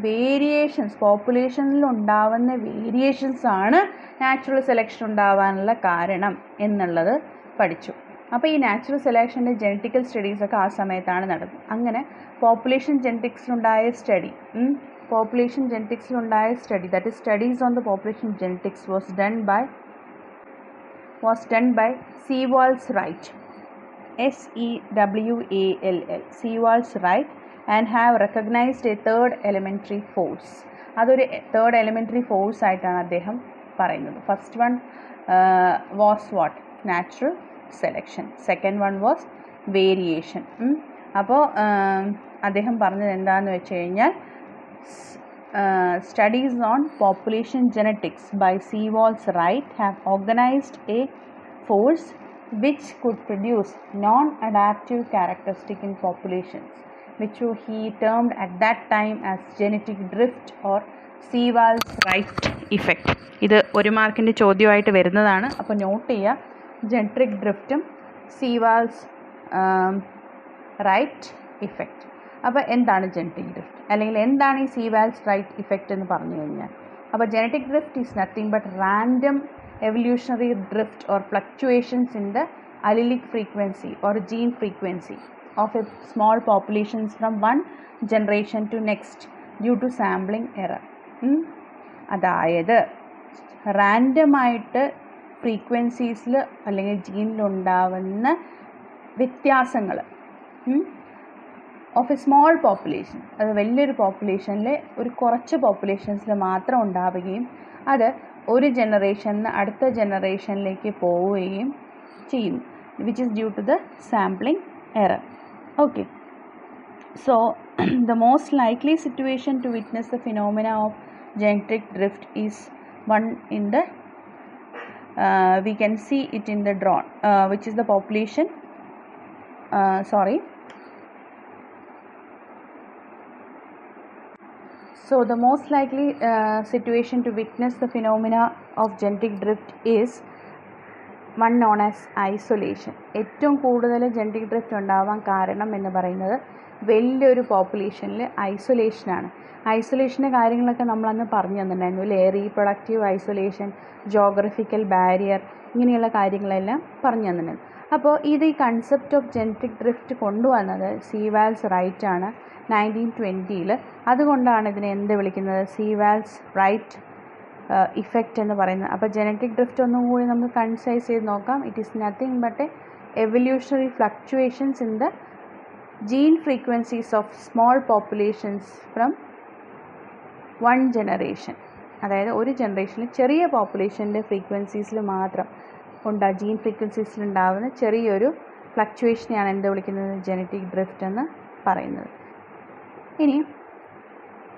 വേരിയേഷൻസ് പോപ്പുലേഷനിൽ ഉണ്ടാവുന്ന വേരിയേഷൻസ് ആണ് നാച്ചുറൽ സെലക്ഷൻ ഉണ്ടാവാനുള്ള കാരണം എന്നുള്ളത് പഠിച്ചു. അപ്പോൾ ഈ നാച്ചുറൽ സെലക്ഷന്റെ ജനറ്റിക്കൽ സ്റ്റഡീസൊക്കെ ആ സമയത്താണ് നടന്നത്. അങ്ങനെ പോപ്പുലേഷൻ ജനറ്റിക്സിലുണ്ടായ study population ജനറ്റിക്സിലുണ്ടായ study that is studies on the population genetics was done by was done by Sewall's Wright S E W A L L Sewall's Wright and have recognised a third elementary force അതൊരു third elementary force ആയിട്ടാണ് അദ്ദേഹം പറയുന്നത്. First one was what natural selection second one was variation അപ്പോൾ അദ്ദേഹം പറഞ്ഞത് എന്താണെന്ന് വെച്ച് കഴിഞ്ഞാൽ studies on population genetics by Sewall's Wright have organised a force which could produce non adaptive characteristic in populations. Which he termed at that time as genetic drift or Sewall's Wright effect ഇത് ഒരു മാർക്കിന്റെ ചോദ്യമായിട്ട് വരുന്നതാണ്. അപ്പോൾ not ചെയ്യുക ജെൻട്രിക് ഡ്രിഫ്റ്റും സീവാൾസ് Wright effect അപ്പോൾ എന്താണ് genetic drift അല്ലെങ്കിൽ എന്താണ് ഈ സീവാൽസ് റൈറ്റ് ഇഫക്റ്റ് എന്ന് പറഞ്ഞു കഴിഞ്ഞാൽ? അപ്പോൾ genetic drift is nothing but random evolutionary drift or fluctuations in the allelic frequency or gene frequency of a small populations from one generation to next due to sampling error അതായത് റാൻഡമായിട്ട് ഫ്രീക്വൻസീസിൽ അല്ലെങ്കിൽ ജീനിലുണ്ടാവുന്ന വ്യത്യാസങ്ങൾ ഓഫ് എ സ്മോൾ പോപ്പുലേഷൻ അത് വലിയൊരു പോപ്പുലേഷനിൽ ഒരു കുറച്ച് പോപ്പുലേഷൻസിൽ മാത്രം ഉണ്ടാവുകയും അത് ഒരു ജനറേഷനിൽ നിന്ന് അടുത്ത ജനറേഷനിലേക്ക് പോവുകയും ചെയ്യുന്നു which is due to the sampling error okay. So the most likely situation to witness the phenomena of genetic drift is one in the uh, we can see it in the drawn uh, which is the population. Uh, sorry. So the most likely uh, situation to witness the phenomena of genetic drift is one known as isolation ഏറ്റവും കൂടുതൽ ജെൻഡിക് drift ഉണ്ടാവാൻ കാരണം എന്ന് പറയുന്നത് വലിയൊരു പോപ്പുലേഷനിൽ ഐസൊലേഷനാണ് ഐസൊലേഷന്റെ കാര്യങ്ങളൊക്കെ നമ്മളന്ന് പറഞ്ഞു തന്നിട്ടുണ്ടായിരുന്നു. അല്ലേ റീപ്രൊഡക്റ്റീവ് ഐസൊലേഷൻ ജോഗ്രഫിക്കൽ ബാരിയർ ഇങ്ങനെയുള്ള കാര്യങ്ങളെല്ലാം പറഞ്ഞു തന്നിട്ടുണ്ടായിരുന്നു അപ്പോൾ ഇത് ഈ കൺസെപ്റ്റ് ഓഫ് ജെനറ്റിക് ഡ്രിഫ്റ്റ് കൊണ്ടുവന്നത് സീവാൽസ് റൈറ്റ് ആണ്. നയന്റീൻ ട്വന്റിയിൽ അതുകൊണ്ടാണ് ഇതിനെ എന്ത് വിളിക്കുന്നത്? സീവാൽസ് റൈറ്റ് ഇഫക്റ്റ് എന്ന് പറയുന്നത്. അപ്പോൾ ജനറ്റിക് ഡ്രിഫ്റ്റ് ഒന്നും കൂടി നമുക്ക് കൺസൈസ് ചെയ്ത് നോക്കാം. It is nothing but a evolutionary fluctuations in the gene frequencies of small populations from one generation അതായത് ഒരു ജനറേഷനിൽ ചെറിയ പോപ്പുലേഷന്റെ ഫ്രീക്വൻസീസിൽ മാത്രം ഉണ്ടാ. ജീൻ ഫ്രീക്വൻസീസിൽ ഉണ്ടാകുന്ന ചെറിയൊരു ഫ്ലക്ച്വേഷനെയാണ് എന്ത് വിളിക്കുന്നത്? ജനറ്റിക് ഡ്രിഫ്റ്റ് എന്ന് പറയുന്നത്. ഇനി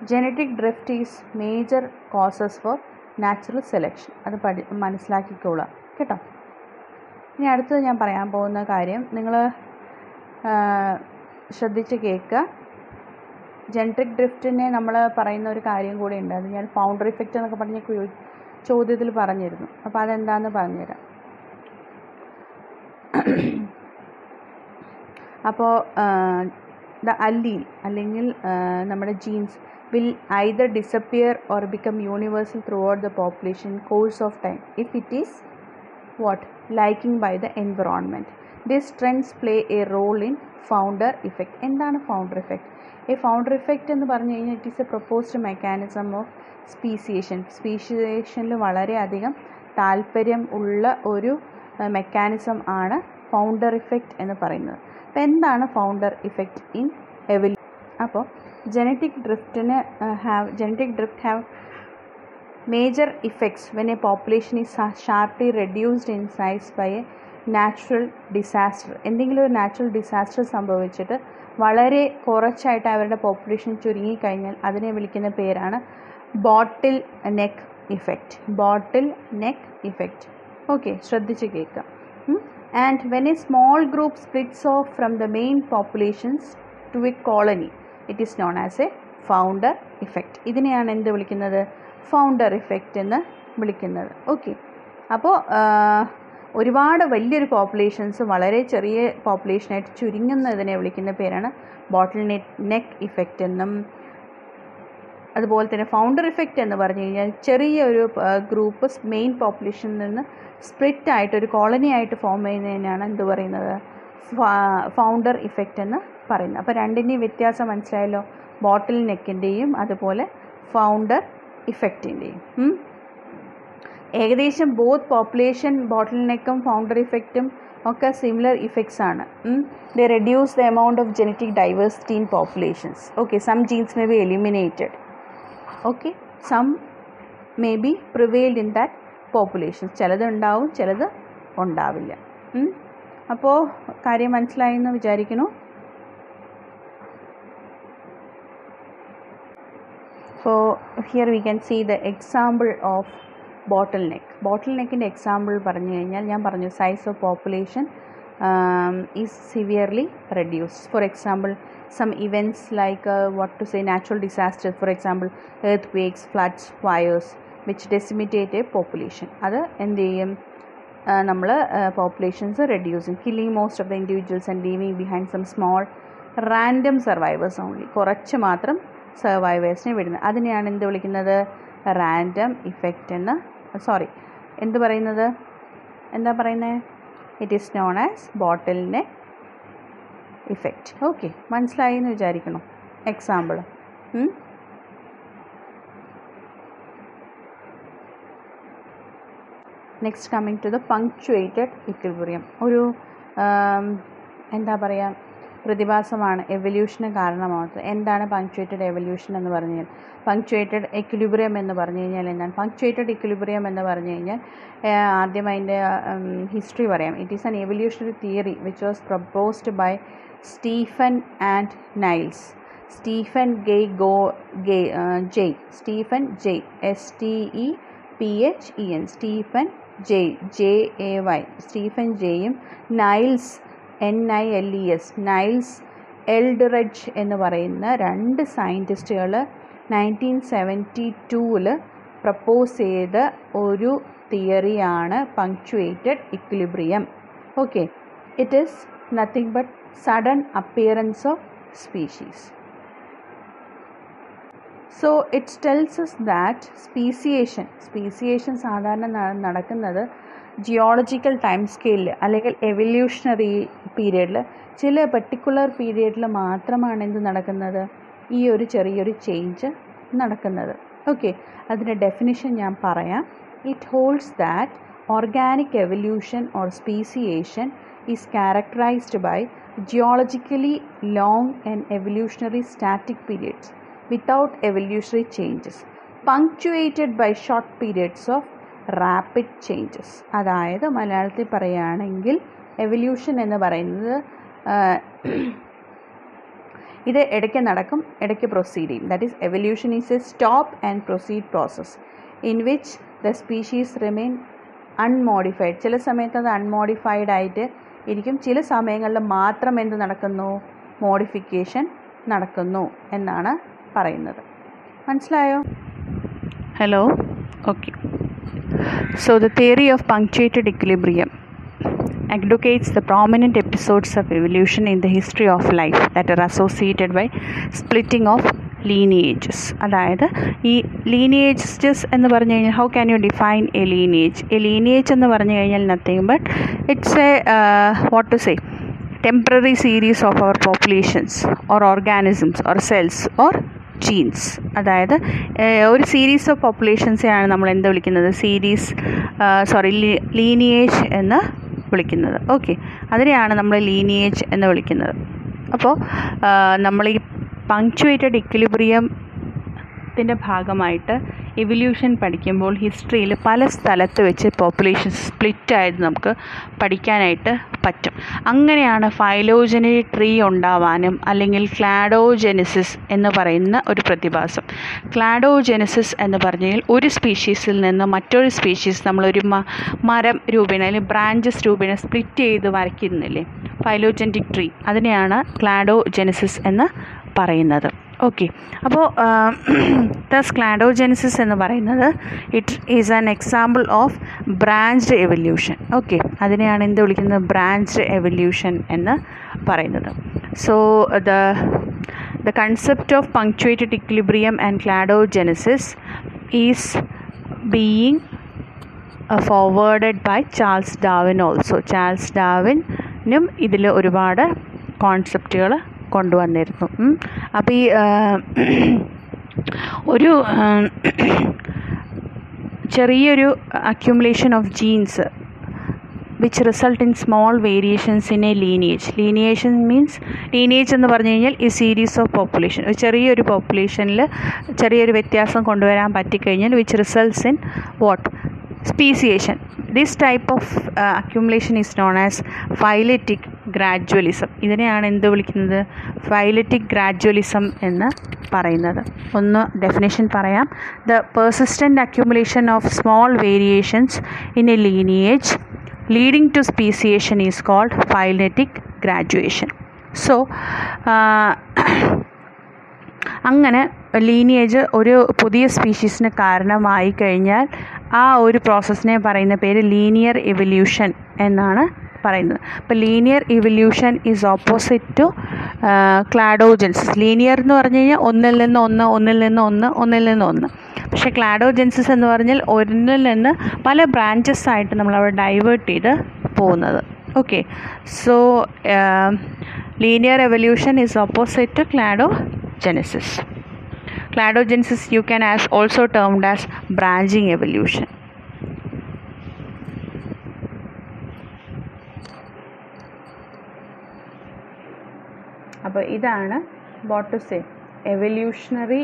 genetic drift is major causes for natural selection അത് പഠി മനസ്സിലാക്കിക്കോളുക. കേട്ടോ? ഇനി അടുത്തത് ഞാൻ പറയാൻ പോകുന്ന കാര്യം നിങ്ങൾ ശ്രദ്ധിച്ച് കേൾക്കുക. ജനറ്റിക് ഡ്രിഫ്റ്റിനെ നമ്മൾ പറയുന്ന ഒരു കാര്യം കൂടി ഉണ്ട്. അത് ഞാൻ ഫൗണ്ടർ ഇഫക്റ്റ് എന്നൊക്കെ പറഞ്ഞ് ചോദ്യത്തിൽ പറഞ്ഞിരുന്നു. അപ്പോൾ അതെന്താണെന്ന് പറഞ്ഞുതരാം. അപ്പോൾ ദ അല്ലീൽ അല്ലെങ്കിൽ നമ്മുടെ genes will either disappear or become universal throughout the population course of time if it is what liking by the environment these trends play a role in founder effect എന്താണ് founder effect ഈ founder effect എന്ന് പറഞ്ഞു കഴിഞ്ഞാൽ it is a proposed mechanism of speciation സ്പീഷിയേഷനിൽ വളരെയധികം താല്പര്യം ഉള്ള ഒരു mechanism ആണ് ഫൗണ്ടർ ഇഫക്റ്റ് എന്ന് പറയുന്നത് അപ്പോൾ എന്താണ് ഫൗണ്ടർ ഇഫക്റ്റ് ഇൻ എവല്യൂ അപ്പോൾ genetic ഡ്രിഫ്റ്റിന് have genetic drift have major effects when a population is sharply reduced in size by a natural disaster എന്തെങ്കിലും ഒരു നാച്ചുറൽ ഡിസാസ്റ്റർ സംഭവിച്ചിട്ട് വളരെ കുറച്ചായിട്ട് അവരുടെ പോപ്പുലേഷൻ ചുരുങ്ങിക്കഴിഞ്ഞാൽ അതിനെ വിളിക്കുന്ന പേരാണ് bottleneck effect bottleneck effect okay ശ്രദ്ധിച്ച് കേൾക്കാം. And when a small group splits off from the main populations to a colony it is known as a founder effect ഇതിനെയാണ് എന്ത് വിളിക്കുന്നത്? ഫൗണ്ടർ ഇഫക്റ്റ് എന്ന് വിളിക്കുന്നത്. ഓക്കെ അപ്പോൾ ഒരുപാട് വലിയൊരു പോപ്പുലേഷൻസ് വളരെ ചെറിയ പോപ്പുലേഷനായിട്ട് ചുരുങ്ങുന്നതിനെ വിളിക്കുന്ന പേരാണ് ബോട്ടിൽ നെക്ക് ഇഫക്റ്റ് എന്നും. അതുപോലെ തന്നെ ഫൗണ്ടർ ഇഫക്റ്റ് എന്ന് പറഞ്ഞു കഴിഞ്ഞാൽ ചെറിയൊരു ഗ്രൂപ്പ് മെയിൻ പോപ്പുലേഷനിൽ നിന്ന് സ്പ്ലിറ്റ് ആയിട്ട് ഒരു കോളനി ആയിട്ട് ഫോം ചെയ്യുന്നതിനാണ് എന്ത് പറയുന്നത്? ഫൗണ്ടർ ഇഫക്റ്റ് എന്ന് പറയുന്നത്. അപ്പോൾ രണ്ടിന്റെയും വ്യത്യാസം മനസ്സിലായല്ലോ? ബോട്ടിൽ നെക്കിന്റെയും അതുപോലെ ഫൗണ്ടർ ഇഫക്റ്റിന്റെയും ഏകദേശം ബോത്ത് പോപ്പുലേഷൻ ബോട്ടിൽ നെക്കും ഫൗണ്ടർ ഇഫക്റ്റും ഒക്കെ സിമിലർ ഇഫക്ട്സ് ആണ്. The reduce the amount of genetic diversity in populations okay some genes may be eliminated okay some may be prevailed in that populations ചിലത് ഉണ്ടാവും ചിലത് ഉണ്ടാവില്ല. അപ്പോൾ കാര്യം മനസ്സിലായി എന്ന് വിചാരിക്കുന്നു. So here we can see the example of bottleneck ബോട്ടിൽ നെക്കിന്റെ എക്സാമ്പിൾ പറഞ്ഞു കഴിഞ്ഞാൽ ഞാൻ പറഞ്ഞു size of population is severely reduce for example some events like what to say natural disasters for example earthquakes floods fires which decimate a population അത് എന്ത് ചെയ്യും? നമ്മൾ populations reducing killing most of the individuals and leaving behind some small random survivors only കുറച്ച് മാത്രം സർവൈവേഴ്സിനെ വിടുന്നത്. അതിനെയാണ് എന്ത് വിളിക്കുന്നത്? റാൻഡം ഇഫക്റ്റ് എന്ന് സോറി എന്ത് പറയുന്നത്? എന്താ പറയുന്നത് ഇറ്റ് ഈസ് നോൺ ആസ് ബോട്ടിലിന്റെ ഇഫക്റ്റ് ഓക്കെ മനസ്സിലായി എന്ന് വിചാരിക്കണം example next coming to the punctuated equilibrium ഒരു എന്താ പറയുക പ്രതിഭാസമാണ്. എവല്യൂഷന് കാരണമാകുന്നത് എന്താണ് പങ്ക്ച്വേറ്റഡ് എവല്യൂഷൻ എന്ന് പറഞ്ഞു കഴിഞ്ഞാൽ? പങ്ക്ച്വേറ്റഡ് എക്വിലിബ്രിയം എന്ന് പറഞ്ഞു കഴിഞ്ഞാൽ എന്താണ്? പങ്ക്ച്വേറ്റഡ് എക്വിലിബ്രിയം എന്ന് പറഞ്ഞു കഴിഞ്ഞാൽ ആദ്യം അതിന്റെ ഹിസ്റ്ററി പറയാം. It is an evolutionary theory which was proposed by Stephen and Niles Stephen gay go gay Jay Stephen Jay S T E P H E N Stephen Jay J A Y Stephen ജെയും Niles N I L E S Niles Eldredge എന്ന് പറയുന്ന രണ്ട് സയന്റിസ്റ്റുകൾ nineteen seventy ടൂവിൽ propose ചെയ്ത ഒരു തിയറിയാണ് punctuated equilibrium okay it is nothing but sudden appearance of species so it tells is that speciation speciation സാധാരണ നടക്കുന്നത് geological time സ്കെയിലിൽ അല്ലെങ്കിൽ എവല്യൂഷണറി പീരീഡിൽ ചില പെർട്ടിക്കുലർ പീരീഡിൽ മാത്രമാണ് എന്ത് നടക്കുന്നത്? ഈ ഒരു ചെറിയൊരു ചേഞ്ച് നടക്കുന്നത്. ഓക്കെ അതിന്റെ ഡെഫിനിഷൻ ഞാൻ പറയാം. It holds that organic evolution or speciation is characterised by geologically long and evolutionary static periods without evolutionary changes punctuated by short periods of rapid changes അതായത് മലയാളത്തിൽ പറയുകയാണെങ്കിൽ എവല്യൂഷൻ എന്ന് പറയുന്നത് ഇത് ഇടയ്ക്ക് നടക്കും ഇടയ്ക്ക് പ്രൊസീഡ് ചെയ്യും. That is evolution is a stop and proceed process in which the species remain unmodified ചില സമയത്ത് അത് അൺമോഡിഫൈഡ് ആയിട്ട് ഇരിക്കും. ചില സമയങ്ങളിൽ മാത്രം എന്ത് നടക്കുന്നു? മോഡിഫിക്കേഷൻ നടക്കുന്നു എന്നാണ് പറയുന്നത്. മനസ്സിലായോ? Hello okay so the theory of punctuated equilibrium advocates the prominent episodes of evolution in the history of life that are associated by splitting of lineages അതായത് ഈ ലീനിയേജസ് എന്ന് പറഞ്ഞു കഴിഞ്ഞാൽ how can you define a lineage a lineage എന്ന് പറഞ്ഞു കഴിഞ്ഞാൽ nothing but it's a what to say temporary series of our populations or organisms or cells or genes അതായത് ഒരു സീരീസ് ഓഫ് പോപ്പുലേഷൻസെയാണ് നമ്മൾ എന്ത് വിളിക്കുന്നത്? സീരീസ് സോറി ലീനിയേജ് എന്ന് വിളിക്കുന്നത്. ഓക്കെ അതിനെയാണ് നമ്മൾ ലീനിയേജ് എന്ന് വിളിക്കുന്നത്. അപ്പോൾ നമ്മൾ ഈ പങ്ക്ച്വേറ്റഡ് ഇക്വിലിബ്രിയത്തിന്റെ ഭാഗമായിട്ട് എവല്യൂഷൻ പഠിക്കുമ്പോൾ ഹിസ്റ്ററിയിൽ പല സ്ഥലത്ത് വെച്ച് പോപ്പുലേഷൻ സ്പ്ലിറ്റ് ആയത് നമുക്ക് പഠിക്കാനായിട്ട് പറ്റും. അങ്ങനെയാണ് ഫൈലോജനറി ട്രീ ഉണ്ടാവാനും അല്ലെങ്കിൽ ക്ലാഡോജെനിസിസ് എന്ന് പറയുന്ന ഒരു പ്രതിഭാസം. ക്ലാഡോജെനിസിസ് എന്ന് പറഞ്ഞാൽ ഒരു സ്പീഷീസിൽ നിന്ന് മറ്റൊരു സ്പീഷീസ് നമ്മളൊരു മരം രൂപേണ അല്ലെങ്കിൽ ബ്രാഞ്ചസ് രൂപേണ സ്പ്ലിറ്റ് ചെയ്ത് വരയ്ക്കുന്നില്ലേ? ഫൈലോജെന്റിക് ട്രീ അതിനെയാണ് ക്ലാഡോജെനിസിസ് എന്ന് പറയുന്നത്. ഓക്കെ അപ്പോൾ ദ ക്ലാഡോജെനിസിസ് എന്ന് പറയുന്നത് it is an example of branched evolution okay അതിനെയാണ് എന്ത് വിളിക്കുന്നത്? ബ്രാഞ്ച്ഡ് എവല്യൂഷൻ എന്ന് പറയുന്നത്. So the the concept of punctuated equilibrium and cladogenesis is being forwarded by Charles Darwin also Charles ഡാവിനും ഇതിൽ ഒരുപാട് കോൺസെപ്റ്റുകൾ കൊണ്ടുവന്നിരുന്നു. അപ്പോൾ ഈ ഒരു ചെറിയൊരു accumulation of genes which result in small variations in a lineage lineation means lineage എന്ന് പറഞ്ഞു കഴിഞ്ഞാൽ ഈ സീരീസ് ഓഫ് പോപ്പുലേഷൻ ഒരു ചെറിയൊരു പോപ്പുലേഷനിൽ ചെറിയൊരു വ്യത്യാസം കൊണ്ടുവരാൻ പറ്റിക്കഴിഞ്ഞാൽ which results in what this type of uh, accumulation is known as phyletic gradualism ഇതിനെയാണ് എന്ത് വിളിക്കുന്നത് phyletic gradualism എന്ന് പറയുന്നത് ഒന്ന് ഡെഫിനേഷൻ പറയാം the persistent accumulation of small variations in a lineage leading to speciation is called phyletic graduation so അങ്ങനെ lineage ഒരു പുതിയ സ്പീഷീസിന് കാരണമായി കഴിഞ്ഞാൽ ആ ഒരു പ്രോസസ്സിനെ പറയുന്ന പേര് ലീനിയർ ഇവല്യൂഷൻ എന്നാണ് പറയുന്നത്. അപ്പോൾ linear evolution is opposite to cladogenesis linear എന്ന് പറഞ്ഞു കഴിഞ്ഞാൽ ഒന്നിൽ നിന്ന് ഒന്ന് ഒന്നിൽ നിന്ന് ഒന്ന് ഒന്നിൽ നിന്ന് ഒന്ന്. പക്ഷേ ക്ലാഡോജൻസിസ് എന്ന് പറഞ്ഞാൽ ഒന്നിൽ നിന്ന് പല ബ്രാഞ്ചസ് ആയിട്ട് നമ്മൾ അവിടെ ഡൈവേർട്ട് ചെയ്ത് പോകുന്നത്. Okay so linear evolution is opposite to cladogenesis cladogenesis you can as also termed as branching evolution അപ്പോൾ ഇതാണ് what to say evolutionary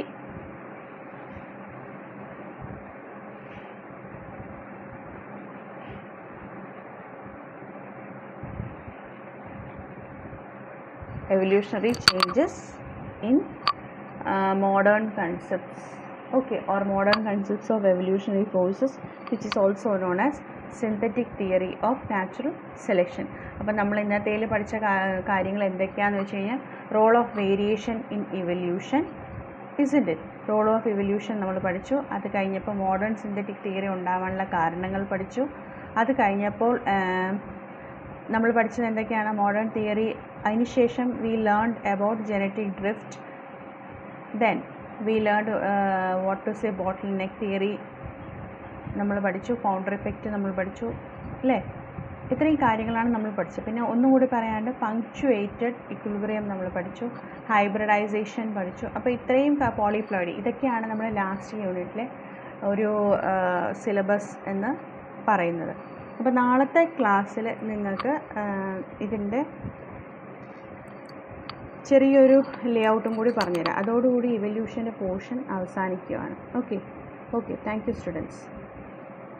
evolutionary changes in uh, modern concepts. Okay or modern concepts of evolutionary forces which is also known as synthetic theory of natural selection അപ്പം നമ്മൾ ഇന്നത്തേൽ പഠിച്ച കാര്യങ്ങൾ എന്തൊക്കെയാണെന്ന് വെച്ച് കഴിഞ്ഞാൽ role of variation in evolution isn't it role of evolution നമ്മൾ പഠിച്ചു. അത് കഴിഞ്ഞപ്പോൾ മോഡേൺ സിന്തറ്റിക് തിയറി ഉണ്ടാവാനുള്ള കാരണങ്ങൾ പഠിച്ചു. അത് കഴിഞ്ഞപ്പോൾ നമ്മൾ പഠിച്ചത് എന്തൊക്കെയാണ്? മോഡേൺ തിയറി അതിനുശേഷം we learn about genetic drift then we learn what to say bottleneck theory നമ്മൾ പഠിച്ചു ഫൗണ്ടർ ഇഫക്റ്റ് നമ്മൾ പഠിച്ചു അല്ലേ? ഇത്രയും കാര്യങ്ങളാണ് നമ്മൾ പഠിച്ചത്. പിന്നെ ഒന്നും കൂടി പറയാണ്ട് പങ്ക്ച്വേറ്റഡ് ഇക്വിലിബ്രിയം നമ്മൾ പഠിച്ചു ഹൈബ്രിഡൈസേഷൻ പഠിച്ചു. അപ്പോൾ ഇത്രയും പോളിപ്ലോയിഡി ഇതൊക്കെയാണ് നമ്മുടെ ലാസ്റ്റ് യൂണിറ്റിലെ ഒരു സിലബസ് എന്ന് പറയുന്നത്. അപ്പോൾ നാളത്തെ ക്ലാസ്സിൽ നിങ്ങൾക്ക് ഇതിന്റെ ചെറിയൊരു ലേ ഔട്ടും കൂടി പറഞ്ഞുതരാം. അതോടുകൂടി ഇവല്യൂഷന്റെ പോർഷൻ അവസാനിക്കുകയാണ് okay okay thank you students